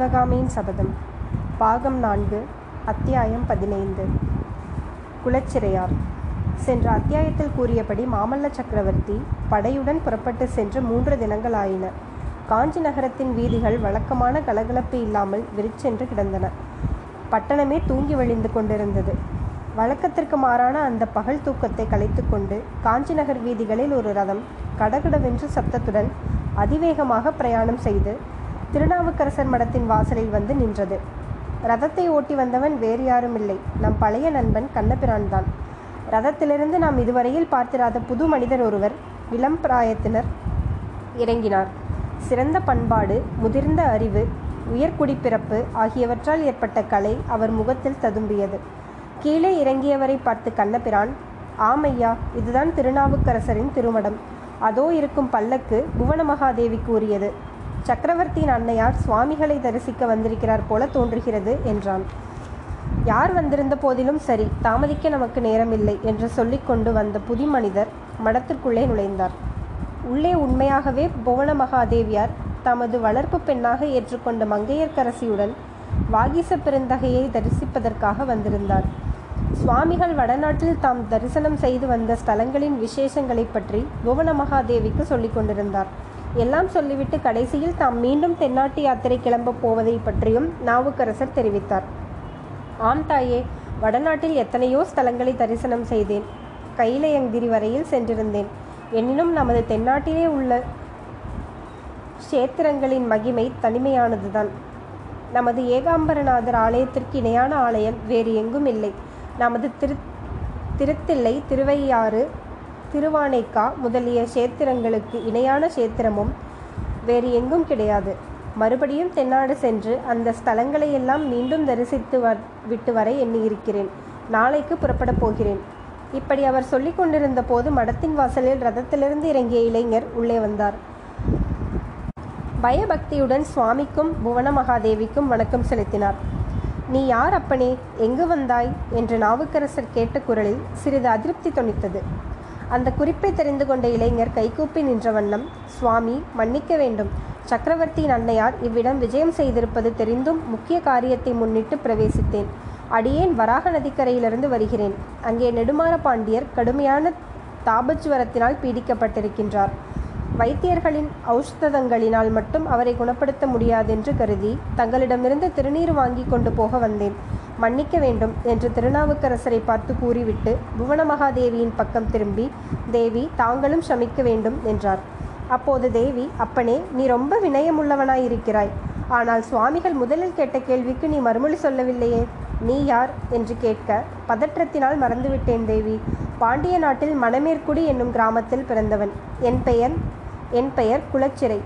சிவகாமியின் சபதம். பாகம் நான்கு அத்தியாயம் பதினைந்து. குலச்சிறையார். சென்ற அத்தியாயத்தில் கூறியபடி மாமல்ல சக்கரவர்த்தி படையுடன் புறப்பட்டு சென்று மூன்று தினங்கள் ஆயின காஞ்சி நகரத்தின் வீதிகள் வழக்கமான கலகலப்பு இல்லாமல் விரிச்சென்று கிடந்தன. பட்டணமே தூங்கி வழிந்து கொண்டிருந்தது. வழக்கத்திற்கு மாறான அந்த பகல் தூக்கத்தை கலைத்துக்கொண்டு காஞ்சி நகர் வீதிகளில் ஒரு ரதம் கடகடவென்று சப்தத்துடன் அதிவேகமாக பிரயாணம் செய்து திருநாவுக்கரசர் மடத்தின் வாசலில் வந்து நின்றது. ரதத்தை ஓட்டி வந்தவன் வேறு யாரும் இல்லை. நம் பழைய நண்பன் கண்ணபிரான் தான் ரதத்திலிருந்து நாம் இதுவரையில் பார்த்திராத புது மனிதர் ஒருவர் இளம் பிராயத்தினர் இறங்கினார். சிறந்த பண்பாடு முதிர்ந்த அறிவு உயர்குடிப்பிறப்பு ஆகியவற்றால் ஏற்பட்ட கலை அவர் முகத்தில் ததும்பியது. கீழே இறங்கியவரை பார்த்து கண்ணபிரான் ஆமையா இதுதான் திருநாவுக்கரசரின் திருமடம். அதோ இருக்கும் பல்லக்கு புவன மகாதேவிக்கு உரியது சக்கரவர்த்தியின் அன்னையார் சுவாமிகளை தரிசிக்க வந்திருக்கிறார் போல தோன்றுகிறது என்றான். யார் வந்திருந்த போதிலும் சரி தாமதிக்க நமக்கு நேரமில்லை என்று சொல்லிக்கொண்டு வந்த புதி மனிதர் மடத்திற்குள்ளே நுழைந்தார். உள்ளே உண்மையாகவே புவன மகாதேவியார் தமது வளர்ப்பு பெண்ணாக ஏற்றுக்கொண்ட மங்கையர்க்கரசியுடன் வாகிச பெருந்தகையை தரிசிப்பதற்காக வந்திருந்தார். சுவாமிகள் வடநாட்டில் தாம் தரிசனம் செய்து வந்த ஸ்தலங்களின் விசேஷங்களை பற்றி புவன மகாதேவிக்கு சொல்லிக் கொண்டிருந்தார். எல்லாம் சொல்லிவிட்டு கடைசியில் தாம் மீண்டும் தென்னாட்டு யாத்திரை கிளம்பப் போவதை பற்றியும் நாவுக்கரசர் தெரிவித்தார். ஆம் தாயே வடநாட்டில் எத்தனையோ ஸ்தலங்களை தரிசனம் செய்தேன். கைலையங்கிரி வரையில் சென்றிருந்தேன். எனினும் நமது தென்னாட்டிலே உள்ள கஷேத்திரங்களின் மகிமை தனிமையானதுதான். நமது ஏகாம்பரநாதர் ஆலயத்திற்கு இணையான ஆலயம் வேறு எங்கும் இல்லை. நமது திரு திருத்தில்லை திருவையாறு திருவானைக்கா முதலிய சேத்திரங்களுக்கு இணையான சேத்திரமும் வேறு எங்கும் கிடையாது. மறுபடியும் தென்னாடு சென்று அந்த ஸ்தலங்களை எல்லாம் மீண்டும் தரிசித்து வ விட்டு வர எண்ணியிருக்கிறேன். நாளைக்கு புறப்படப் போகிறேன். இப்படி அவர் சொல்லிக் கொண்டிருந்த போது மடத்தின் வாசலில் ரதத்திலிருந்து இறங்கிய இளைஞர் உள்ளே வந்தார். பயபக்தியுடன் சுவாமிக்கும் புவன மகாதேவிக்கும் வணக்கம் செலுத்தினார். நீ யார் அப்பனே? எங்கு வந்தாய்? என்று நாவுக்கரசர் கேட்ட குரலில் சிறிது அதிருப்தி தொனித்தது. அந்த குறிப்பை தெரிந்து கொண்ட இளைஞர் கைகூப்பி நின்ற வண்ணம் சுவாமி மன்னிக்க வேண்டும். சக்கரவர்த்தியின் அன்னையார் இவ்விடம் விஜயம் செய்திருப்பது தெரிந்தும் முக்கிய காரியத்தை முன்னிட்டு பிரவேசித்தேன். அடியேன் வராக நதிக்கரையிலிருந்து வருகிறேன். அங்கே நெடுமாற பாண்டியர் கடுமையான தாபச்சுவரத்தினால் பீடிக்கப்பட்டிருக்கின்றார். வைத்தியர்களின் ஔஷதங்களினால் மட்டும் அவரை குணப்படுத்த முடியாதென்று கருதி தங்களிடமிருந்து திருநீர் வாங்கி கொண்டு போக வந்தேன். மன்னிக்க வேண்டும் என்று திருநாவுக்கரசரை பார்த்து கூறிவிட்டு புவனமகாதேவியின் பக்கம் திரும்பி தேவி தாங்களும் சமிக்க வேண்டும் என்றார். அப்போது தேவி அப்பனே நீ ரொம்ப வினயமுள்ளவனாயிருக்கிறாய். ஆனால் சுவாமிகள் முதலில் கேட்ட கேள்விக்கு நீ மறுமொழி சொல்லவில்லையே. நீ யார்? என்று கேட்க பதற்றத்தினால் மறந்துவிட்டேன் தேவி. பாண்டிய நாட்டில் மணமேற்குடி என்னும் கிராமத்தில் பிறந்தவன். என் பெயர் என் பெயர் குலச்சிறை.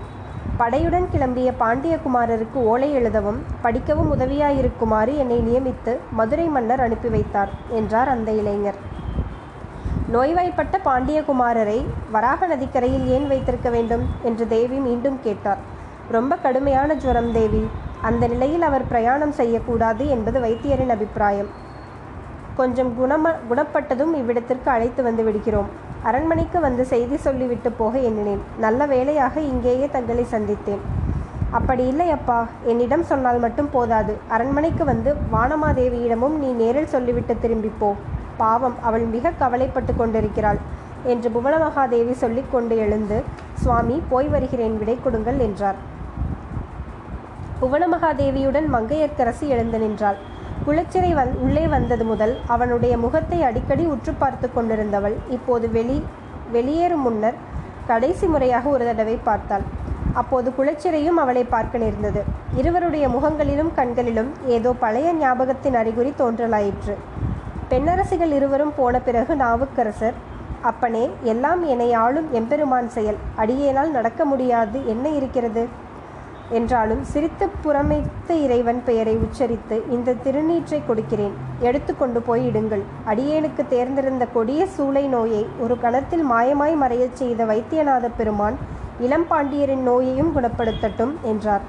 படையுடன் கிளம்பிய பாண்டியகுமாரருக்கு ஓலை எழுதவும் படிக்கவும் உதவியாயிருக்குமாறு என்னை நியமித்து மதுரை மன்னர் அனுப்பி வைத்தார் என்றார் அந்த இளைஞர். நோய்வாய்ப்பட்ட பாண்டியகுமாரரை வராக நதிக்கரையில் ஏன் வைத்திருக்க வேண்டும்? என்று தேவி மீண்டும் கேட்டார். ரொம்ப கடுமையான ஜுரம் தேவி அந்த நிலையில் அவர் பிரயாணம் செய்யக்கூடாது என்பது வைத்தியரின் அபிப்பிராயம். கொஞ்சம் குணம குணப்பட்டதும் இவ்விடத்திற்கு அழைத்து வந்து விடுகிறோம். அரண்மனைக்கு வந்து செய்தி சொல்லிவிட்டு போக எண்ணினேன். நல்ல வேளையாக இங்கேயே தங்களை சந்தித்தேன். அப்படி இல்லை அப்பா என்னிடம் சொன்னால் மட்டும் போதாது. அரண்மனைக்கு வந்து வானமாதேவியிடமும் நீ நேரில் சொல்லிவிட்டு திரும்பிப்போ பாவம் அவள் மிக கவலைப்பட்டு கொண்டிருக்கிறாள் என்று புவனமகாதேவி சொல்லிக்கொண்டு எழுந்து சுவாமி போய் வருகிறேன் விடை கொடுங்கள் என்றார். புவனமகாதேவியுடன் மங்கையர்க்கரசி எழுந்து நின்றாள். குளச்சிறை வந் உள்ளே வந்தது முதல் அவனுடைய முகத்தை அடிக்கடி உற்று பார்த்து கொண்டிருந்தவள். இப்போது வெளி வெளியேறும் முன்னர் கடைசி முறையாக ஒரு தடவை பார்த்தாள். அப்போது குளச்சிறையும் அவளை பார்க்க நேர்ந்தது. இருவருடைய முகங்களிலும் கண்களிலும் ஏதோ பழைய ஞாபகத்தின் அறிகுறி தோன்றலாயிற்று. பெண்ணரசிகள் இருவரும் போன பிறகு நாவுக்கரசர் அப்பனே எல்லாம் என்னை ஆளும் எம்பெருமான் செயல். அடியேனால் நடக்க முடியாது. என்ன இருக்கிறது? என்றாலும் சிரித்து புறமைத்த இறைவன் பெயரை உச்சரித்து இந்த திருநீற்றை கொடுக்கிறேன். எடுத்துக்கொண்டு போய் இடுங்கள் அடியேனுக்கு தேர்ந்திருந்த கொடிய சூளை நோயை ஒரு கணத்தில் மாயமாய் மறையச் செய்த வைத்தியநாத பெருமான் இளம்பாண்டியரின் நோயையும் குணப்படுத்தட்டும் என்றார்.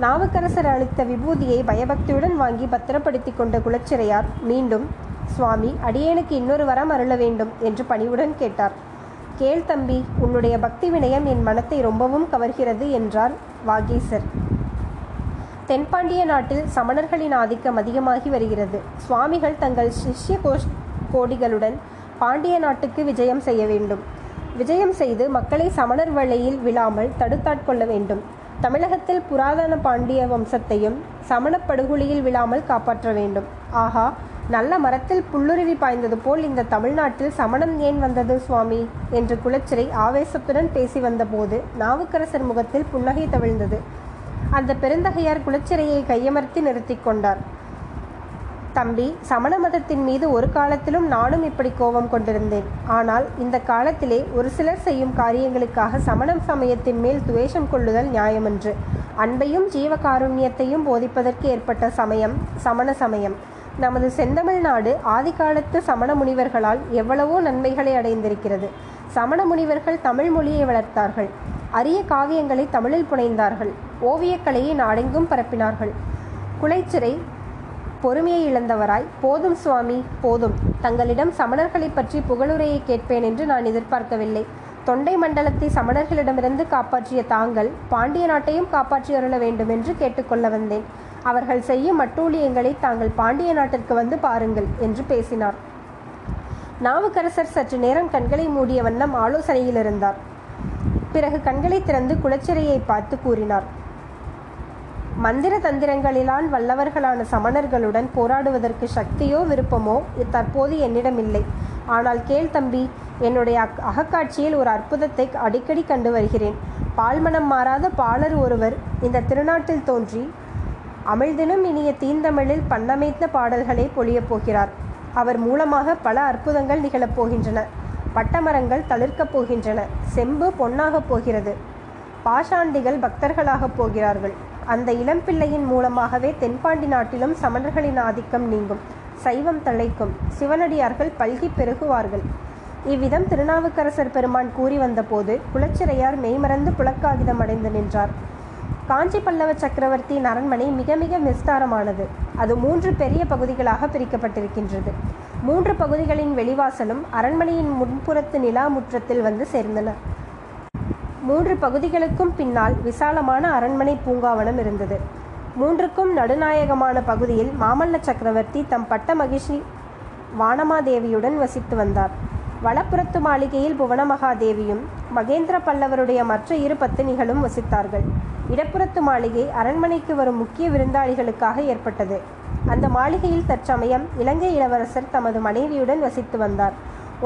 நாவுக்கரசர் அளித்த விபூதியை பயபக்தியுடன் வாங்கி பத்திரப்படுத்தி கொண்ட குலச்சிறையார் மீண்டும் சுவாமி அடியேனுக்கு இன்னொரு வரம் அருள வேண்டும் என்று பணிவுடன் கேட்டார். கேள் தம்பி உன்னுடைய பக்தி வினயம் என் மனத்தை ரொம்பவும் கவர்கிறது என்றார். வாகேசர். தென்பாண்டிய நாட்டில் சமணர்களின் ஆதிக்கம் அதிகமாகி வருகிறது. சுவாமிகள் தங்கள் சிஷ்ய கோஷ் கோடிகளுடன் பாண்டிய நாட்டுக்கு விஜயம் செய்ய வேண்டும். விஜயம் செய்து மக்களை சமணர் வழியில் விழாமல் தடுத்தாட்கொள்ள வேண்டும். தமிழகத்தில் புராதன பாண்டிய வம்சத்தையும் சமணப் படுகொலியில் விழாமல் காப்பாற்ற வேண்டும். ஆஹா நல்ல மரத்தில் புல்லுருவி பாய்ந்தது போல் இந்த தமிழ்நாட்டில் சமணம் ஏன் வந்தது சுவாமி? என்று குலச்சிறை ஆவேசத்துடன் பேசி வந்தபோது நாவுக்கரசர் முகத்தில் புன்னகை தவிழ்ந்தது. அந்த பெருந்தகையார் குலச்சிறையை கையமர்த்தி நிறுத்தி கொண்டார். தம்பி சமண மதத்தின் மீது ஒரு காலத்திலும் நானும் இப்படி கோபம் கொண்டிருந்தேன். ஆனால் இந்த காலத்திலே ஒரு சிலர் செய்யும் காரியங்களுக்காக சமணம் சமயத்தின் மேல் துவேஷம் கொள்ளுதல் நியாயமன்று. அன்பையும் ஜீவகாருண்யத்தையும் போதிப்பதற்கு ஏற்பட்ட சமயம் சமண சமயம். நமது செந்தமிழ் நாடு ஆதிகாலத்து சமண முனிவர்களால் எவ்வளவோ நன்மைகளை அடைந்திருக்கிறது. சமண முனிவர்கள் தமிழ் மொழியை வளர்த்தார்கள். அரிய காவியங்களை தமிழில் புனைந்தார்கள். ஓவியக்கலையை நாடெங்கும் பரப்பினார்கள். குலைச்சிறை பொறுமையை இழந்தவராய் போதும் சுவாமி போதும். தங்களிடம் சமணர்களை பற்றி புகழுரையை கேட்பேன் என்று நான் எதிர்பார்க்கவில்லை. தொண்டை மண்டலத்தை சமணர்களிடமிருந்து காப்பாற்றிய தாங்கள் பாண்டிய நாட்டையும் காப்பாற்றி அருள வேண்டும் என்று கேட்டுக்கொள்ள வந்தேன். அவர்கள் செய்யும் அட்டூழியங்களை தாங்கள் பாண்டிய நாட்டிற்கு வந்து பாருங்கள் என்று பேசினார். நாவுக்கரசர் சற்று நேரம் கண்களை மூடிய வண்ணம் ஆலோசனையில் இருந்தார். பிறகு கண்களை திறந்து குளச்சிறையை பார்த்து கூறினார். மந்திர தந்திரங்களிலான் வல்லவர்களான சமணர்களுடன் போராடுவதற்கு சக்தியோ விருப்பமோ தற்போது என்னிடம் இல்லை ஆனால் கேள் தம்பி என்னுடைய அக் அகக்காட்சியில் ஒரு அற்புதத்தை அடிக்கடி கண்டு வருகிறேன். பால்மனம் மாறாத பாலர் ஒருவர் இந்த திருநாட்டில் தோன்றி அமிழ்தினும் இனிய தீந்தமிழில் பண்ணமைத்த பாடல்களை பொழியப் போகிறார். அவர் மூலமாக பல அற்புதங்கள் நிகழப் போகின்றன. பட்டமரங்கள் தளிர்க்கப் போகின்றன. செம்பு பொன்னாகப் போகிறது. பாஷாண்டிகள் பக்தர்களாகப் போகிறார்கள். அந்த இளம்பிள்ளையின் மூலமாகவே தென்பாண்டி நாட்டிலும் சமணர்களின் ஆதிக்கம் நீங்கும். சைவம் தழைக்கும். சிவனடியார்கள் பல்கி பெருகுவார்கள். இவ்விதம் திருநாவுக்கரசர் பெருமான் கூறி வந்தபோது குலச்சிறையார் மெய்மறந்து புலக்காகிதம் அடைந்து நின்றார். காஞ்சி பல்லவ சக்கரவர்த்தியின் அரண்மனை மிக மிக விஸ்தாரமானது அது மூன்று பெரிய பகுதிகளாக பிரிக்கப்பட்டிருக்கின்றது. மூன்று பகுதிகளின் வெளிவாசலும் அரண்மனையின் முன்புறத்து நிலா முற்றத்தில் வந்து சேர்ந்தன. மூன்று பகுதிகளுக்கும் பின்னால் விசாலமான அரண்மனை பூங்காவனம் இருந்தது. மூன்றுக்கும் நடுநாயகமான பகுதியில் மாமல்ல சக்கரவர்த்தி தம் பட்ட மகிழ்ச்சி வானமாதேவியுடன் வசித்து வந்தார். வலப்புறத்து மாளிகையில் புவனமகாதேவியும் மகேந்திர பல்லவருடைய மற்ற இரு பத்தினிகளும் வசித்தார்கள். இடப்புறத்து மாளிகை அரண்மனைக்கு வரும் முக்கிய விருந்தாளிகளுக்காக ஏற்பட்டது. அந்த மாளிகையில் தற்சமயம் இலங்கை இளவரசர் தமது மனைவியுடன் வசித்து வந்தார்.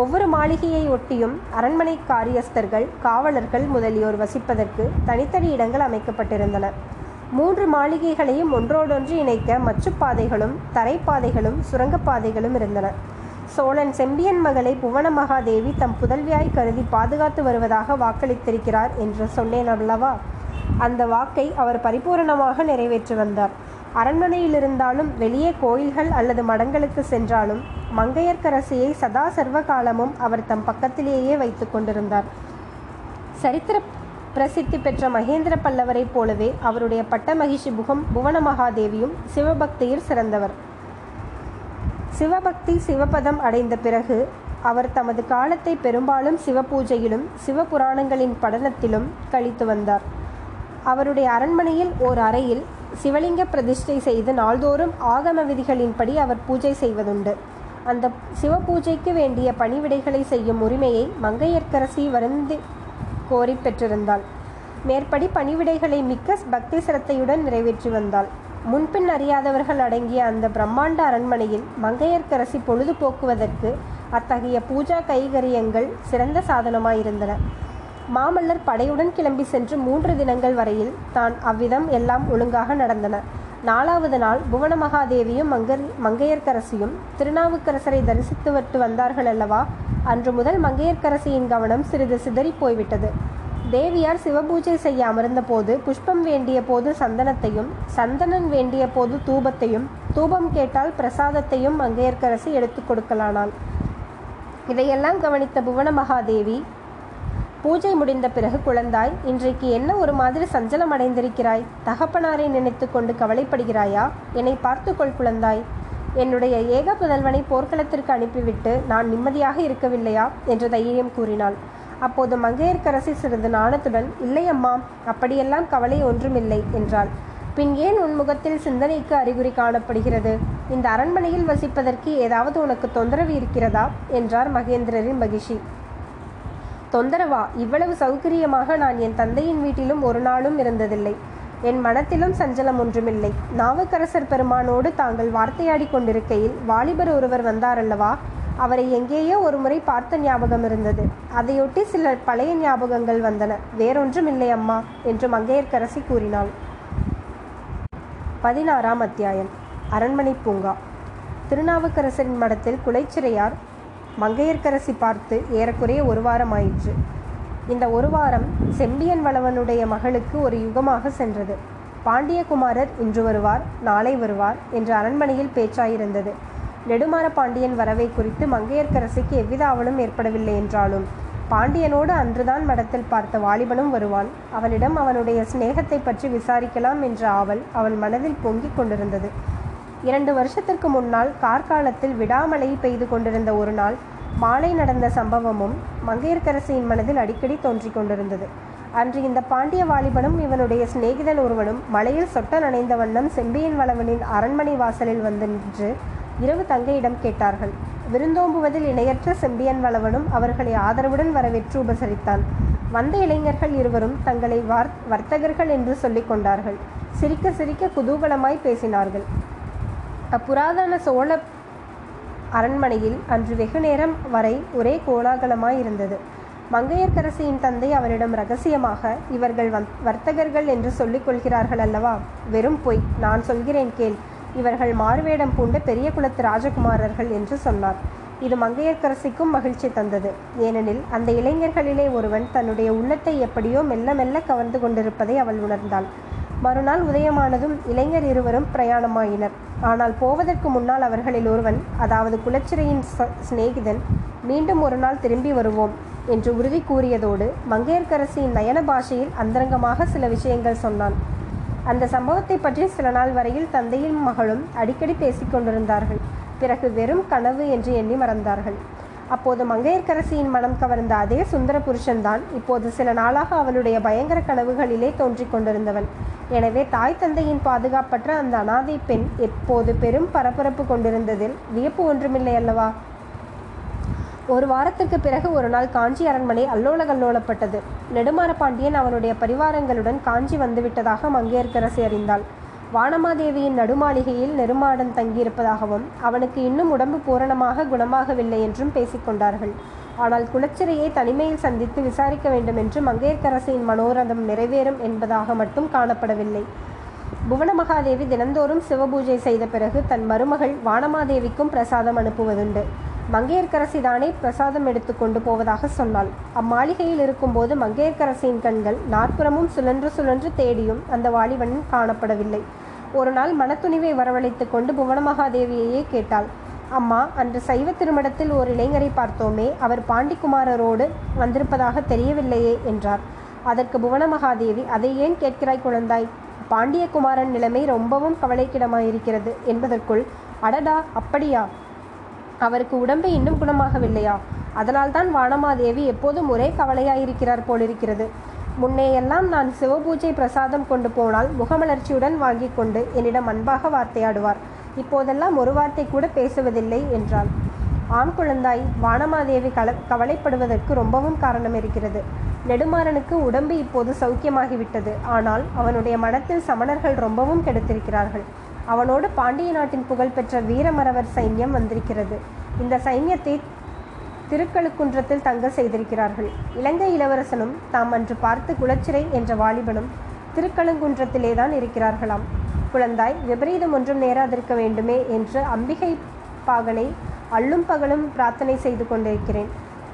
ஒவ்வொரு மாளிகையை ஒட்டியும் அரண்மனை காரியஸ்தர்கள் காவலர்கள் முதலியோர் வசிப்பதற்கு தனித்தனி இடங்கள் அமைக்கப்பட்டிருந்தன. மூன்று மாளிகைகளையும் ஒன்றோடொன்று இணைக்க மச்சுப்பாதைகளும் தரைப்பாதைகளும் சுரங்கப்பாதைகளும் இருந்தன. சோழன் செம்பியன் மகளை புவன மகாதேவி தம் புதல்வியாய் கருதி பாதுகாத்து வருவதாக வாக்களித்திருக்கிறார் என்று சொன்னேன் அல்லவா? அந்த வாக்கை அவர் பரிபூரணமாக நிறைவேற்றி வந்தார். அரண்மனையில் இருந்தாலும் வெளியே கோயில்கள் அல்லது மடங்களுக்கு சென்றாலும் மங்கையர்க்கரசியை சதா சர்வ காலமும் அவர் தம் பக்கத்திலேயே வைத்து கொண்டிருந்தார். சரித்திர பிரசித்தி பெற்ற மகேந்திர பல்லவரைப் போலவே அவருடைய பட்ட மகிஷி புகம் புவன மகாதேவியும் சிவபக்தியில் சிறந்தவர். சிவபக்தி சிவபதம் அடைந்த பிறகு அவர் தமது காலத்தை பெரும்பாலும் சிவபூஜையிலும் சிவபுராணங்களின் படனத்திலும் கழித்து வந்தார். அவருடைய அரண்மனையில் ஓர் அறையில் சிவலிங்க பிரதிஷ்டை செய்து நாள்தோறும் ஆகம விதிகளின்படி அவர் பூஜை செய்வதுண்டு. அந்த சிவபூஜைக்கு வேண்டிய பணிவிடைகளை செய்யும் உரிமையை மங்கையர்க்கரசி வருந்து கோரி பெற்றிருந்தாள். மேற்படி பணிவிடைகளை மிக்க பக்தி சிரத்தையுடன் நிறைவேற்றி வந்தாள். முன்பின் அறியாதவர்கள் அடங்கிய அந்த பிரம்மாண்ட அரண்மனையில் மங்கையர்க்கரசி பொழுது போக்குவதற்கு அத்தகைய பூஜா கைகரியங்கள் சிறந்த சாதனமாயிருந்தன. மாமல்லர் படையுடன் கிளம்பி சென்று மூன்று தினங்கள் வரையில் தான் அவ்விதம் எல்லாம் ஒழுங்காக நடந்தன. நாலாவது நாள் புவன மகாதேவியும் மங்கர் மங்கையர்க்கரசியும் திருநாவுக்கரசரை தரிசித்துவிட்டு வந்தார்கள் அல்லவா? அன்று முதல் மங்கையர்க்கரசியின் கவனம் சிறிது சிதறி போய்விட்டது. தேவியார் சிவபூஜை செய்ய அமர்ந்தபோது புஷ்பம் வேண்டிய போது சந்தனத்தையும் சந்தனன் வேண்டிய போது தூபத்தையும் தூபம் கேட்டால் பிரசாதத்தையும் மங்கையர்க்கரசி எடுத்து கொடுக்கலானாள். இதையெல்லாம் கவனித்த புவன மகாதேவி பூஜை முடிந்த பிறகு குழந்தாய் இன்றைக்கு என்ன ஒரு மாதிரி சஞ்சலம் அடைந்திருக்கிறாய்? தகப்பனாரை நினைத்து கொண்டு கவலைப்படுகிறாயா? என்னை பார்த்துக்கொள் குழந்தாய். என்னுடைய ஏக புதல்வனை போர்க்களத்திற்கு அனுப்பிவிட்டு நான் நிம்மதியாக இருக்கவில்லையா? என்று தைரியம் கூறினாள். அப்போது மங்கையர்க்கரசி சிறிது நாணத்துடன் இல்லையம்மா அப்படியெல்லாம் கவலை ஒன்றுமில்லை என்றாள். பின் ஏன் உன் முகத்தில் சிந்தனைக்கு அறிகுறி காணப்படுகிறது? இந்த அரண்மனையில் வசிப்பதற்கு ஏதாவது உனக்கு தொந்தரவு இருக்கிறதா? என்றார் மகேந்திரரின் மகிஷி தொந்தரவா? இவ்வளவு சௌகரியமாக நான் என் தந்தையின் வீட்டிலும் ஒரு நாளும் இருந்ததில்லை. என் மனத்திலும் சஞ்சலம் ஒன்றுமில்லை. நாவுக்கரசர் பெருமானோடு தாங்கள் வார்த்தையாடி கொண்டிருக்கையில் வாலிபர் ஒருவர் வந்தாரல்லவா அவரை எங்கேயோ ஒரு முறை பார்த்த ஞாபகம் இருந்தது. அதையொட்டி சில பழைய ஞாபகங்கள் வந்தன. வேறொன்றும் இல்லை அம்மா என்று மங்கையர்க்கரசி கூறினாள். பதினாறாம் அத்தியாயம். அரண்மனை பூங்கா. திருநாவுக்கரசரின் மடத்தில் குலைச்சிறையார் மங்கையர்க்கரசி பார்த்து ஏறக்குறைய ஒரு வாரம் ஆயிற்று. இந்த ஒரு வாரம் செம்பியன் வளவனுடைய மகளுக்கு ஒரு யுகமாக சென்றது. பாண்டியகுமாரர் இன்று வருவார் நாளை வருவார் என்று அரண்மனையில் பேச்சாயிருந்தது. நெடுமாற பாண்டியன் வரவை குறித்து மங்கையர்க்கரசிக்கு எவ்வித ஆவலும் ஏற்படவில்லை என்றாலும். பாண்டியனோடு அன்றுதான் மடத்தில் பார்த்த வாலிபனும் வருவான். அவனிடம் அவனுடைய சிநேகத்தை பற்றி விசாரிக்கலாம் என்ற ஆவல் அவன் மனதில் பொங்கிக் கொண்டிருந்தது. இரண்டு வருஷத்திற்கு முன்னால் கார்காலத்தில் விடாமழை பெய்து கொண்டிருந்த ஒரு நாள் மாலை நடந்த சம்பவமும் மங்கையர்க்கரசியின் மனதில் அடிக்கடி தோன்றிக் கொண்டிருந்தது. அன்று இந்த பாண்டிய வாலிபனும் இவனுடைய சிநேகிதன் ஒருவனும் மலையில் சொட்ட நனைந்த வண்ணம் செம்பியன் வளவனின் அரண்மனை வாசலில் வந்து நின்று இரவு தங்கையிடம் கேட்டார்கள். விருந்தோம்புவதில் இணையற்ற செம்பியன் வளவனும் அவர்களை ஆதரவுடன் வரவேற்று உபசரித்தான். வந்த இளைஞர்கள் இருவரும் தங்களை வார் வர்த்தகர்கள் என்று சொல்லிக் கொண்டார்கள். சிரிக்க சிரிக்க குதூகலமாய் பேசினார்கள். அப்புராதன சோழ அரண்மனையில் அன்று வெகு நேரம் வரை ஒரே கோலாகலமாய் இருந்தது. மங்கையர்க்கரசியின் தந்தை அவரிடம் ரகசியமாக இவர்கள் வந் வர்த்தகர்கள் என்று சொல்லிக் கொள்கிறார்கள் அல்லவா? வெறும் பொய். நான் சொல்கிறேன் கேள். இவர்கள் மாறுவேடம் பூண்ட பெரிய குலத்து ராஜகுமாரர்கள் என்று சொன்னார். இது மங்கையர்க்கரசிக்கும் மகிழ்ச்சி தந்தது. ஏனெனில் அந்த இளைஞர்களிலே ஒருவன் தன்னுடைய உள்ளத்தை எப்படியோ மெல்ல மெல்ல கவர்ந்து கொண்டிருப்பதை அவள் உணர்ந்தாள். மறுநாள் உதயமானதும் இளைஞர் இருவரும் பிரயாணமாயினர். ஆனால் போவதற்கு முன்னால் அவர்களில் ஒருவன் அதாவது குலச்சிறையின் சிநேகிதன் மீண்டும் ஒரு நாள் திரும்பி வருவோம் என்று உறுதி கூறியதோடு மங்கையர்க்கரசியின் நயன பாஷையில் அந்தரங்கமாக சில விஷயங்கள் சொன்னான். அந்த சம்பவத்தை பற்றி சில நாள் வரையில் தந்தையும் மகளும் அடிக்கடி பேசிக் கொண்டிருந்தார்கள். பிறகு வெறும் கனவு என்று எண்ணி மறந்தார்கள். அப்போது மங்கையர்க்கரசியின் மனம் கவர்ந்த அதே சுந்தர புருஷன்தான் இப்போது சில நாளாக அவளுடைய பயங்கர கனவுகளிலே தோன்றிக் கொண்டிருந்தவன். எனவே தாய் தந்தையின் பாதுகாப்பற்ற அந்த அனாதை பெண் எப்போது பெரும் பரபரப்பு கொண்டிருந்ததில் வியப்பு ஒன்றுமில்லை அல்லவா? ஒரு வாரத்திற்கு பிறகு ஒரு நாள் காஞ்சி அரண்மனை அல்லோல கல்லோலப்பட்டது நெடுமாற பாண்டியன் அவனுடைய பரிவாரங்களுடன் காஞ்சி வந்துவிட்டதாக மங்கையர்க்கரசி அறிந்தாள். வானமாதேவியின் நடுமாளிகையில் நெடுமாடன் தங்கியிருப்பதாகவும் அவனுக்கு இன்னும் உடம்பு பூரணமாக குணமாகவில்லை என்றும் பேசிக்கொண்டார்கள். ஆனால் குலச்சிறையை தனிமையில் சந்தித்து விசாரிக்க வேண்டும் என்று மங்கையர்க்கரசியின் மனோரதம் நிறைவேறும் என்பதாக மட்டும் காணப்படவில்லை. புவன மகாதேவி தினந்தோறும் சிவபூஜை செய்த பிறகு தன் மருமகள் வானமாதேவிக்கும் பிரசாதம் அனுப்புவதுண்டு. மங்கையர்க்கரசி தானே பிரசாதம் எடுத்து கொண்டு போவதாக சொன்னாள். அம்மாளிகையில் இருக்கும்போது மங்கையர்க்கரசியின் கண்கள் நாற்புறமும் சுழன்று சுழன்று தேடியும் அந்த வாலிபன் காணப்படவில்லை. ஒரு நாள் மனத்துணிவை வரவழைத்து கொண்டு புவனமகாதேவியையே கேட்டாள். அம்மா அன்று சைவ திருமணத்தில் ஒரு இளைஞரை பார்த்தோமே அவர் பாண்டிக்குமாரரோடு வந்திருப்பதாக தெரியவில்லையே என்றார். அதற்கு புவனமகாதேவி அதை ஏன் கேட்கிறாய் குழந்தாய்? பாண்டியகுமாரன் நிலைமை ரொம்பவும் கவலைக்கிடமாயிருக்கிறது. என்பதற்குள் அடடா அப்படியா? அவருக்கு உடம்பு இன்னும் குணமாகவில்லையா? அதனால்தான் வானமாதேவி எப்போதும் ஒரே கவலையாயிருக்கிறார் போலிருக்கிறது. முன்னேயெல்லாம் நான் சிவபூஜை பிரசாதம் கொண்டு போனால் முகமலர்ச்சியுடன் வாங்கி கொண்டு என்னிடம் அன்பாக வார்த்தையாடுவார். இப்போதெல்லாம் ஒரு வார்த்தை கூட பேசுவதில்லை என்றாள். ஆண் குழந்தாய் வானமாதேவி கல கவலைப்படுவதற்கு ரொம்பவும் காரணம் இருக்கிறது. நெடுமாறனுக்கு உடம்பு இப்போது சௌக்கியமாகிவிட்டது. ஆனால் அவனுடைய மனத்தில் சமணர்கள் ரொம்பவும் கெடுத்திருக்கிறார்கள். அவனோடு பாண்டிய நாட்டின் புகழ்பெற்ற வீரமரவர் சைன்யம் வந்திருக்கிறது. இந்த சைன்யத்தை திருக்கழுக்குன்றத்தில் தங்க செய்திருக்கிறார்கள். இலங்கை இளவரசனும் தாம் அன்று பார்த்து குலச்சிறை என்ற வாலிபனும் திருக்கழுங்குன்றத்திலே தான் இருக்கிறார்களாம். குழந்தாய் விபரீதம் ஒன்றும் நேராதிருக்க வேண்டுமே என்று அம்பிகை பாகனை அள்ளும் பகலும் பிரார்த்தனை செய்து கொண்டிருக்கிறேன்.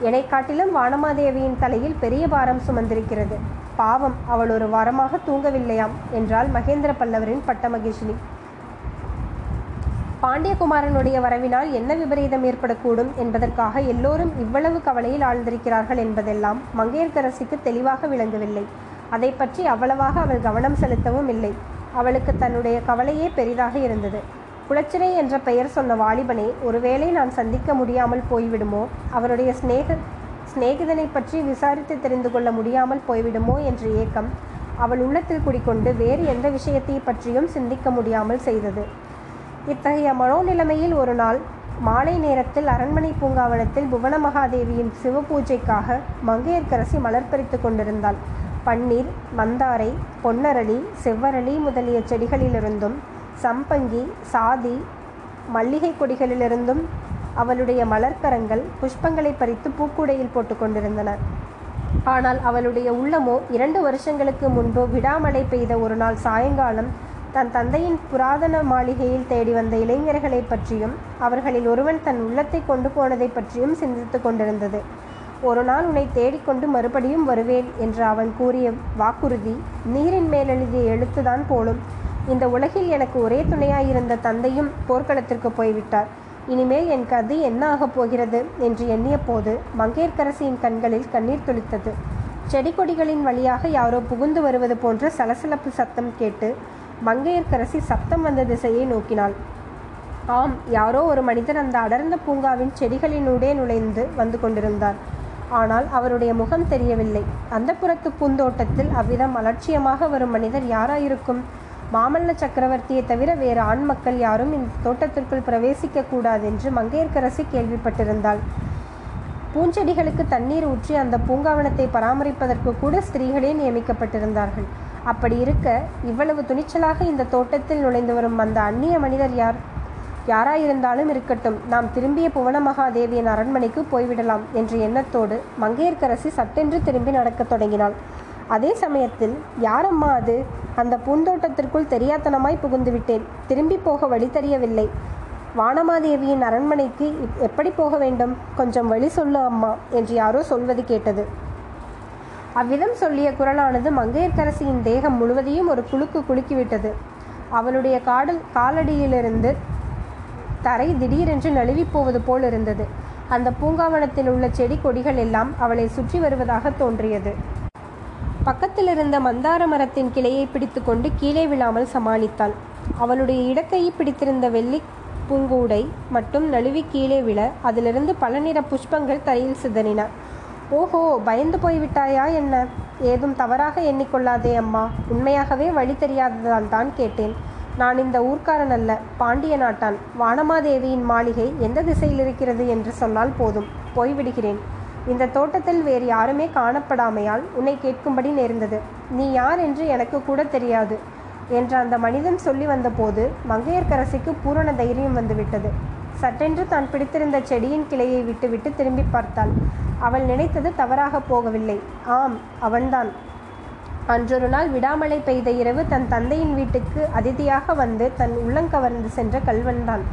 என்னை காட்டிலும் வானமாதேவியின் தலையில் பெரிய பாரம் சுமந்திருக்கிறது. பாவம் அவள் ஒரு வாரமாக தூங்கவில்லையாம் என்றால் மகேந்திர பல்லவரின் பட்டமகேஷினி. பாண்டியகுமாரனுடைய வரவினால் என்ன விபரீதம் ஏற்படக்கூடும் என்பதற்காக எல்லோரும் இவ்வளவு கவலையில் ஆழ்ந்திருக்கிறார்கள் என்பதெல்லாம் மங்கையர்க்கரசிக்கு தெளிவாக விளங்கவில்லை. அதை பற்றி அவ்வளவாக அவள் கவனம் செலுத்தவும் இல்லை. அவளுக்கு தன்னுடைய கவலையே பெரிதாக இருந்தது. குளச்சிரை என்ற பெயர் சொன்ன வாலிபனை ஒருவேளை நான் சந்திக்க முடியாமல் போய்விடுமோ? அவருடைய சிநேக சிநேகிதனை பற்றி விசாரித்து தெரிந்து கொள்ள முடியாமல் போய்விடுமோ என்ற ஏக்கம் அவள் உள்ளத்தில் குடிக்கொண்டு வேறு எந்த விஷயத்தை பற்றியும் சிந்திக்க முடியாமல் செய்தது. இத்தகைய மனோநிலைமையில் ஒரு நாள் மாலை நேரத்தில் அரண்மனை பூங்காவனத்தில் புவன மகாதேவியின் சிவபூஜைக்காக மங்கையர்க்கரசி மலர் பறித்து கொண்டிருந்தாள். பன்னீர் மந்தாரை பொன்னரளி செவ்வரளி முதலிய செடிகளிலிருந்தும் சம்பங்கி சாதி மல்லிகை கொடிகளிலிருந்தும் அவளுடைய மலர்க்கரங்கள் புஷ்பங்களை பறித்து பூக்கூடையில் போட்டு கொண்டிருந்தன. ஆனால் அவளுடைய உள்ளமோ இரண்டு வருஷங்களுக்கு முன்பு விடாமழை பெய்த ஒரு நாள் சாயங்காலம் தன் தந்தையின் புராதன மாளிகையில் தேடி வந்த இளைஞர்களை பற்றியும் அவர்களில் ஒருவன் தன் உள்ளத்தை கொண்டு போனதை பற்றியும் சிந்தித்து கொண்டிருந்தது. ஒரு நாள் உன்னை தேடிக்கொண்டு மறுபடியும் வருவேன் என்று அவன் கூறிய வாக்குறுதி நீரின் மேல் எழுதிய எழுத்துதான் போலும். இந்த உலகில் எனக்கு ஒரே துணையாயிருந்த தந்தையும் போர்க்களத்திற்கு போய்விட்டார். இனிமேல் என் கதி என்ன ஆகப் போகிறது என்று எண்ணிய போது மங்கையர்க்கரசியின் கண்களில் கண்ணீர் துளித்தது. செடி கொடிகளின் வழியாக யாரோ புகுந்து வருவது போன்ற சலசலப்பு சத்தம் கேட்டு மங்கையர்க்கரசி சப்தம் வந்த திசையை நோக்கினாள். ஆம் யாரோ ஒரு மனிதர் அந்த அடர்ந்த பூங்காவின் செடிகளினூடே நுழைந்து வந்து கொண்டிருந்தார். ஆனால் அவருடைய முகம் தெரியவில்லை. அந்த புறத்து பூந்தோட்டத்தில் அவ்விதம் அலட்சியமாக வரும் மனிதர் யாராயிருக்கும்? மாமல்ல சக்கரவர்த்தியை தவிர வேறு ஆண் மக்கள் யாரும் இந்த தோட்டத்திற்குள் பிரவேசிக்க கூடாது என்று மங்கையர்க்கரசி கேள்விப்பட்டிருந்தாள். பூஞ்செடிகளுக்கு தண்ணீர் ஊற்றி அந்த பூங்காவனத்தை பராமரிப்பதற்கு கூட ஸ்திரீகளே நியமிக்கப்பட்டிருந்தார்கள். அப்படி இருக்க இவ்வளவு துணிச்சலாக இந்த தோட்டத்தில் நுழைந்து வரும் அந்த அந்நிய மனிதர் யார்? யாராயிருந்தாலும் இருக்கட்டும் நாம் திரும்பிய புவன மகாதேவியின் அரண்மனைக்கு போய்விடலாம் என்ற எண்ணத்தோடு மங்கையர்க்கரசி சட்டென்று திரும்பி நடக்கத் தொடங்கினாள். அதே சமயத்தில் யாரம்மா அது? அந்த பூந்தோட்டத்திற்குள் தெரியாத்தனமாய் புகுந்து விட்டேன். திரும்பி போக வழி தெரியவில்லை. வானமாதேவியின் அரண்மனைக்கு இப்- எப்படி போக வேண்டும்? கொஞ்சம் வழி சொல்லு அம்மா என்று யாரோ சொல்வது கேட்டது. அவ்விதம் சொல்லிய குரலானது மங்கையர்க்கரசியின் தேகம் முழுவதையும் ஒரு குலுக்கு குலுக்கிவிட்டது. அவளுடைய காடல் காலடியிலிருந்து தரை திடீரென்று நழுவிப் போவது போல் இருந்தது. அந்த பூங்காவனத்தில் உள்ள செடி கொடிகள் எல்லாம் அவளை சுற்றி வருவதாக தோன்றியது. பக்கத்தில் இருந்த மந்தார மரத்தின் கிளையை பிடித்துக்கொண்டு கீழே விழாமல் சமாளித்தாள். அவளுடைய இடக்கையை பிடித்திருந்த வெள்ளி பூங்கூடை மட்டும் நழுவி கீழே விழ அதிலிருந்து பல நிற புஷ்பங்கள் தரையில் சிதறின. ஓஹோ பயந்து போய்விட்டாயா என்ன? ஏதும் தவறாக எண்ணிக்கொள்ளாதே அம்மா. உண்மையாகவே வழி தெரியாததால் தான் கேட்டேன். நான் இந்த ஊர்க்காரன் அல்ல பாண்டிய நாட்டான் வானமாதேவியின் மாளிகை எந்த திசையில் இருக்கிறது என்று சொன்னால் போதும். போய்விடுகிறேன் இந்த தோட்டத்தில் வேறு யாருமே காணப்படாமையால் உன்னை கேட்கும்படி நேர்ந்தது. நீ யார் என்று எனக்கு கூட தெரியாது என்று அந்த மனிதன் சொல்லி வந்தபோது மங்கையர்க்கரசிக்கு பூரண தைரியம் வந்துவிட்டது. சட்டென்று தான் பிடித்திருந்த செடியின் கிளையை விட்டுவிட்டு திரும்பி பார்த்தாள். அவள் நினைத்தது தவறாக போகவில்லை. ஆம் அவன்தான். அன்றொரு நாள் விடாமழை பெய்த இரவு தன் தந்தையின் வீட்டுக்கு அதிதியாக வந்து தன் உள்ளங்கவர்ந்து சென்ற கல்வன்தான்.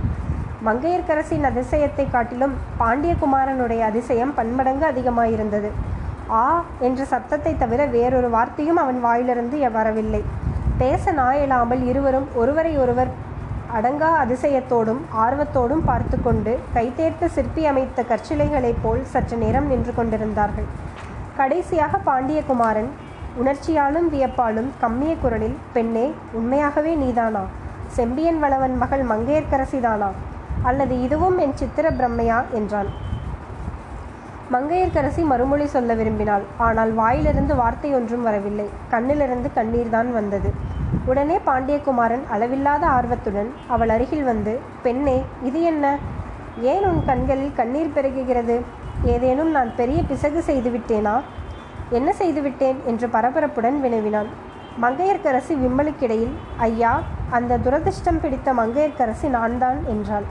மங்கையர்க்கரசின் அதிசயத்தை காட்டிலும் பாண்டியகுமாரனுடைய அதிசயம் பன்மடங்கு அதிகமாயிருந்தது. ஆ என்ற சத்தத்தை தவிர வேறொரு வார்த்தையும் அவன் வாயிலிருந்து வரவில்லை. பேச நாயலாமல் இருவரும் ஒருவரை ஒருவர் அடங்கா அதிசயத்தோடும் ஆர்வத்தோடும் பார்த்து கொண்டு கைதேர்த்து சிற்பி அமைத்த கற்சிலைகளைப் போல் சற்று நேரம் நின்று கொண்டிருந்தார்கள். கடைசியாக பாண்டியகுமாரன் உணர்ச்சியாலும் வியப்பாலும் கம்மிய குரலில் பெண்ணே உண்மையாகவே நீதானா? செம்பியன் வளவன் மகள் மங்கையர்க்கரசிதானா அல்லது இதுவும் என் சித்திர பிரம்மையா? என்றான். மங்கையர்க்கரசி மறுமொழி சொல்ல விரும்பினாள். ஆனால் வாயிலிருந்து வார்த்தை ஒன்றும் வரவில்லை. கண்ணிலிருந்து கண்ணீர்தான் வந்தது. உடனே பாண்டியகுமாரன் அளவில்லாத ஆர்வத்துடன் அவள் அருகில் வந்து பெண்ணே இது என்ன? ஏன் உன் கண்களில் கண்ணீர் பெருகுகிறது? ஏதேனும் நான் பெரிய பிசகு செய்துவிட்டேனா என்ன செய்துவிட்டேன் என்று பரபரப்புடன் வினவினான். மங்கையர்க்கரசி விம்மலுக்கிடையில் ஐயா அந்த துரதிர்ஷ்டம் பிடித்த மங்கையர்க்கரசி நான்தான் என்றாள்.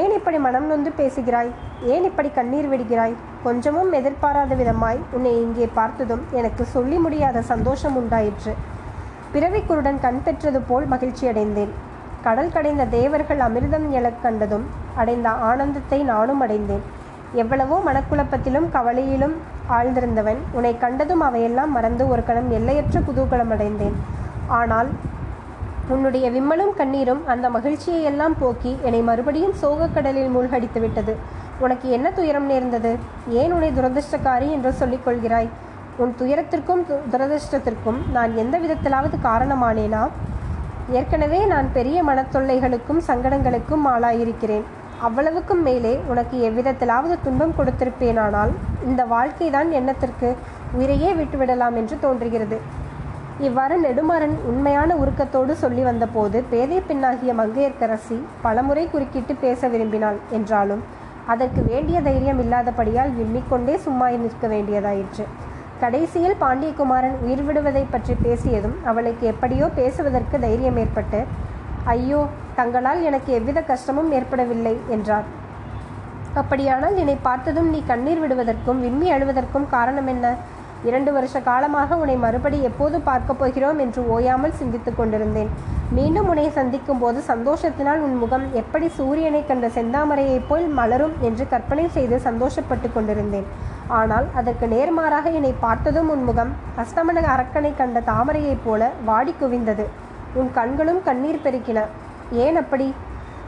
ஏன் இப்படி மனம் நொந்து பேசுகிறாய்? ஏன் இப்படி கண்ணீர் விடுகிறாய்? கொஞ்சமும் எதிர்பாராத விதமாய் உன்னை இங்கே பார்த்ததும் எனக்கு சொல்லி முடியாத சந்தோஷம் உண்டாயிற்று. பிறவிக்குருடன் கண் பெற்றது போல் மகிழ்ச்சி அடைந்தேன் கடல் கடைந்த தேவர்கள் அமிர்தம் எழக் கண்டதும் அடைந்த ஆனந்தத்தை நானும் அடைந்தேன். எவ்வளவோ மனக்குழப்பத்திலும் கவலையிலும் ஆழ்ந்திருந்தவன் உன்னை கண்டதும் அவையெல்லாம் மறந்து ஒரு கணம் எல்லையற்ற குதூகலம் அடைந்தேன். ஆனால் உன்னுடைய விம்மலும் கண்ணீரும் அந்த மகிழ்ச்சியை எல்லாம் போக்கி என்னை மறுபடியும் சோகக்கடலில் மூழ்கடித்து விட்டது உனக்கு என்ன துயரம் நேர்ந்தது? ஏன் உன்னை துரதிருஷ்டக்காரி என்று சொல்லிக் கொள்கிறாய்? உன் துயரத்திற்கும் து- துரதிர்ஷ்டத்திற்கும் நான் எந்த விதத்திலாவது காரணமானேனா? ஏற்கனவே நான் பெரிய மனத்தொல்லைகளுக்கும் சங்கடங்களுக்கும் ஆளாயிருக்கிறேன். அவ்வளவுக்கும் மேலே உனக்கு எவ்விதத்திலாவது துன்பம் கொடுத்திருப்பேனானால் இந்த வாழ்க்கைதான் எண்ணத்திற்கு உயிரையே விட்டுவிடலாம் என்று தோன்றுகிறது. இவ்வாறு நெடுமாறன் உண்மையான உருக்கத்தோடு சொல்லி வந்தபோது பேதை பெண்ணாகிய மங்கையர்க்கரசி பலமுறை குறுக்கிட்டு பேச விரும்பினாள் என்றாலும் அதற்கு வேண்டிய தைரியம் இல்லாதபடியால் விம்மிக்கொண்டே சும்மா நிற்க வேண்டியதாயிற்று. கடைசியில் பாண்டியகுமாரன் உயிர் விடுவதை பற்றி பேசியதும் அவளுக்கு எப்படியோ பேசுவதற்கு தைரியம் ஏற்பட்டு ஐயோ தங்களால் எனக்கு எவ்வித கஷ்டமும் ஏற்படவில்லை என்றார். அப்படியானால் என்னை பார்த்ததும் நீ கண்ணீர் விடுவதற்கும் விம்மி அழுவதற்கும் காரணம் என்ன? இரண்டு வருஷ காலமாக உன்னை மறுபடி எப்போது பார்க்கப் போகிறோம் என்று ஓயாமல் சிந்தித்துக் கொண்டிருந்தேன். மீண்டும் உன்னை சந்திக்கும் போது சந்தோஷத்தினால் உன் முகம் எப்படி சூரியனை கண்ட செந்தாமரையைப் போல் மலரும் என்று கற்பனை செய்து சந்தோஷப்பட்டு கொண்டிருந்தேன். ஆனால் அதற்கு நேர்மாறாக என்னை பார்த்ததும் உன் முகம் அஸ்தமன அரக்கனை கண்ட தாமரையைப் போல வாடி குவிந்தது. உன் கண்களும் கண்ணீர் பெருக்கின. ஏன் அப்படி?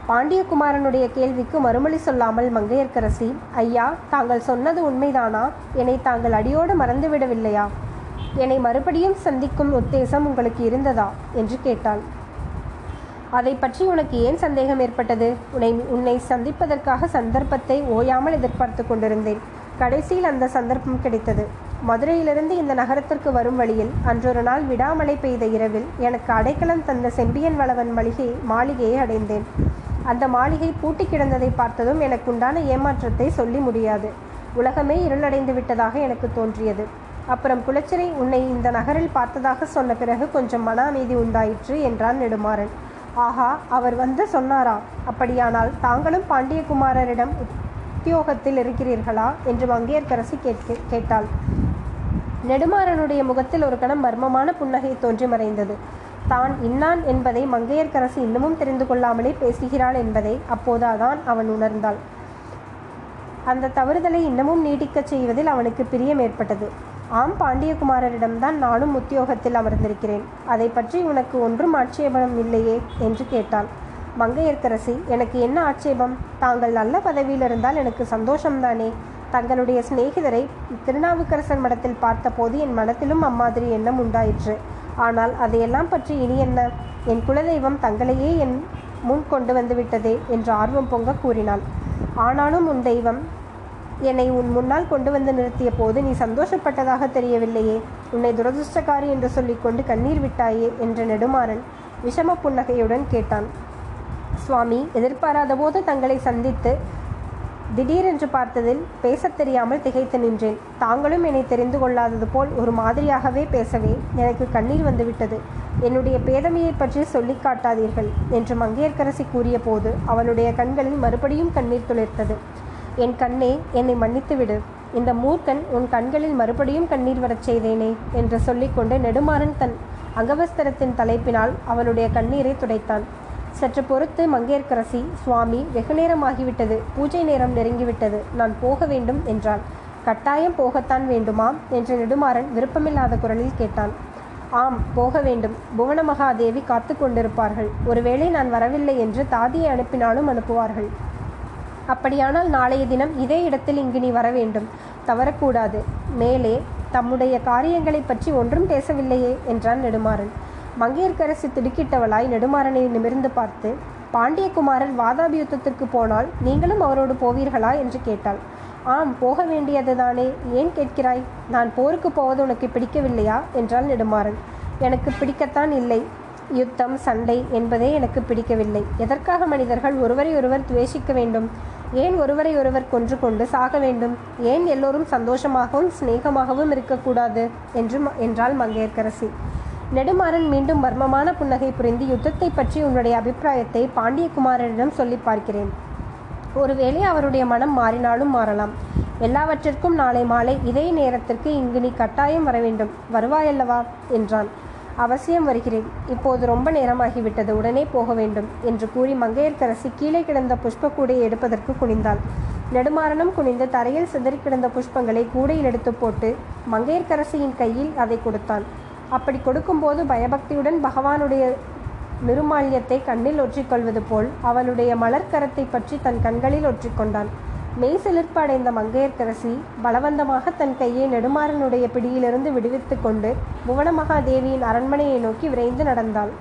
பாண்டியகுமாரனுடைய கேள்விக்கு மறுமொழி சொல்லாமல் மங்கையர்க்கரசி ஐயா தாங்கள் சொன்னது உண்மைதானா? என்னை தாங்கள் அடியோடு மறந்துவிடவில்லையா என்னை மறுபடியும் சந்திக்கும் உத்தேசம் உங்களுக்கு இருந்ததா? என்று கேட்டாள். அதை பற்றி உனக்கு ஏன் சந்தேகம் ஏற்பட்டது? உன்னை உன்னை சந்திப்பதற்காக சந்தர்ப்பத்தை ஓயாமல் எதிர்பார்த்து கொண்டிருந்தேன். கடைசியில் அந்த சந்தர்ப்பம் கிடைத்தது. மதுரையிலிருந்து இந்த நகரத்திற்கு வரும் வழியில் அன்றொரு நாள் விடாமலை பெய்த இரவில் எனக்கு அடைக்கலம் தந்த செம்பியன் வளவன் மளிகை மாளிகையை அடைந்தேன். அந்த மாளிகை பூட்டி கிடந்ததை பார்த்ததும் எனக்கு உண்டான ஏமாற்றத்தை சொல்லி முடியாது. உலகமே இருளடைந்து விட்டதாக எனக்கு தோன்றியது. அப்புறம் குலச்சிறை உன்னை இந்த நகரில் பார்த்ததாக சொன்ன பிறகு கொஞ்சம் மன அமைதி உண்டாயிற்று என்றான் நெடுமாறன். ஆஹா அவர் வந்து சொன்னாரா? அப்படியானால் தாங்களும் பாண்டியகுமாரரிடம் உத்தியோகத்தில் இருக்கிறீர்களா? என்று மங்கையர்க்கரசி கேட்க கேட்டாள். நெடுமாறனுடைய முகத்தில் ஒரு கணம் மர்மமான புன்னகை தோன்றி மறைந்தது. தான் இன்னான் என்பதை மங்கையர்க்கரசி இன்னமும் தெரிந்து கொள்ளாமலே பேசுகிறாள் என்பதை அப்போதாதான் அவன் உணர்ந்தாள். அந்த தவறுதலை இன்னமும் நீடிக்கச் செய்வதில் அவனுக்கு பிரியம் ஏற்பட்டது. ஆம் பாண்டியகுமாரரிடம்தான் நானும் உத்தியோகத்தில் அமர்ந்திருக்கிறேன். அதை பற்றி உனக்கு ஒன்றும் ஆட்சேபணம் இல்லையே என்று கேட்டாள். மங்கையர்க்கரசி எனக்கு என்ன ஆட்சேபம்? தாங்கள் நல்ல பதவியில் இருந்தால் எனக்கு சந்தோஷம்தானே? தங்களுடைய சிநேகிதரை திருநாவுக்கரசர் மடத்தில் பார்த்தபோது என் மனத்திலும் அம்மாதிரி எண்ணம் உண்டாயிற்று. ஆனால் அதையெல்லாம் பற்றி இனி என்ன? என் குலதெய்வம் தங்களையே என் முன் கொண்டு வந்து விட்டதே என்று ஆர்வம் பொங்க கூறினாள். ஆனாலும் உன் தெய்வம் என்னை உன் முன்னால் கொண்டு வந்து நிறுத்திய போது நீ சந்தோஷப்பட்டதாக தெரியவில்லையே. உன்னை துரதிருஷ்டக்காரி என்று சொல்லிக்கொண்டு கண்ணீர் விட்டாயே? என்ற நெடுமாறன் விஷம புன்னகையுடன் கேட்டான். சுவாமி எதிர்பாராத போது தங்களை சந்தித்து திடீரென்று பார்த்ததில் பேசத் தெரியாமல் திகைத்து நின்றேன். தாங்களும் என்னை தெரிந்து கொள்ளாதது போல் ஒரு மாதிரியாகவே பேசவே எனக்கு கண்ணீர் வந்துவிட்டது. என்னுடைய பேதமையை பற்றி சொல்லிக் காட்டாதீர்கள் என்று மங்கையர்க்கரசி கூறிய போது அவளுடைய கண்களில் மறுபடியும் கண்ணீர் துளிர்த்தது. என் கண்ணே என்னை மன்னித்துவிடு இந்த மூர்க்கன் உன் கண்களில் மறுபடியும் கண்ணீர் வரச் செய்தேனே என்று சொல்லிக்கொண்டு நெடுமாறன் தன் அங்கவஸ்திரத்தின் தலைப்பினால் அவளுடைய கண்ணீரை துடைத்தான். சற்று பொறுத்து மங்கையர்க்கரசி சுவாமி வெகு நேரமாகிவிட்டது. பூஜை நேரம் நெருங்கிவிட்டது. நான் போக வேண்டும் என்றாள். கட்டாயம் போகத்தான் வேண்டுமா என்று நெடுமாறன் விருப்பமில்லாத குரலில் கேட்டான். ஆம் போக வேண்டும். புவனமகாதேவி காத்து கொண்டிருப்பார்கள். ஒருவேளை நான் வரவில்லை என்று தாதியை அனுப்பினாலும் அனுப்புவார்கள். அப்படியானால் நாளைய தினம் இதே இடத்தில் இங்கு நீ வர வேண்டும். தவறக்கூடாது. மேலே தம்முடைய காரியங்களை பற்றி ஒன்றும் பேசவில்லையே என்றான் நெடுமாறன். மங்கையர்க்கரசி திடுக்கிட்டவளாய் நெடுமாறனை நிமிர்ந்து பார்த்து பாண்டியகுமாரர் வாதாபி யுத்தத்திற்கு போனால் நீங்களும் அவரோடு போவீர்களா? என்று கேட்டாள். ஆம் போக வேண்டியதுதானே ஏன் கேட்கிறாய்? நான் போருக்கு போவது உனக்கு பிடிக்கவில்லையா? என்றாள் நெடுமாறன். எனக்கு பிடிக்கத்தான் இல்லை. யுத்தம் சண்டை என்பதே எனக்கு பிடிக்கவில்லை. எதற்காக மனிதர்கள் ஒருவரை ஒருவர் துவேஷிக்க வேண்டும்? ஏன் ஒருவரை ஒருவர் கொன்று கொண்டு சாக வேண்டும்? ஏன் எல்லோரும் சந்தோஷமாகவும் சிநேகமாகவும் இருக்கக்கூடாது? என்று என்றாள் மங்கையர்க்கரசி. நெடுமாறன் மீண்டும் மர்மமான புன்னகை புரிந்து யுத்தத்தை பற்றி உன்னுடைய அபிப்பிராயத்தை பாண்டியகுமாரனிடம் சொல்லி பார்க்கிறேன். ஒருவேளை அவருடைய மனம் மாறினாலும் மாறலாம். எல்லாவற்றிற்கும் நாளை மாலை இதே நேரத்திற்கு இங்கு நீ கட்டாயம் வர வேண்டும். வருவாயல்லவா? என்றான். அவசியம் வருகிறேன். இப்போது ரொம்ப நேரமாகிவிட்டது. உடனே போக வேண்டும் என்று கூறி மங்கையர்க்கரசி கீழே கிடந்த புஷ்பக்கூடையை எடுப்பதற்கு குனிந்தாள். நெடுமாறனும் குனிந்து தரையில் சிதறி கிடந்த புஷ்பங்களை கூடையில் எடுத்து போட்டு மங்கையர்க்கரசியின் கையில் அதை கொடுத்தான். அப்படி கொடுக்கும்போது பயபக்தியுடன் பகவானுடைய நிருமால்யத்தை கண்ணில் ஒற்றிக்கொள்வது போல் அவளுடைய மலர்க்கரத்தை பற்றி தன் கண்களில் ஒற்றிக்கொண்டான். மெய் சிலிர்ப்பு அடைந்த மங்கையர்க்கரசி பலவந்தமாக தன் கையை நெடுமாறனுடைய பிடியிலிருந்து விடுவித்து கொண்டு புவனமகாதேவியின் அரண்மனையை நோக்கி விரைந்து நடந்தாள்.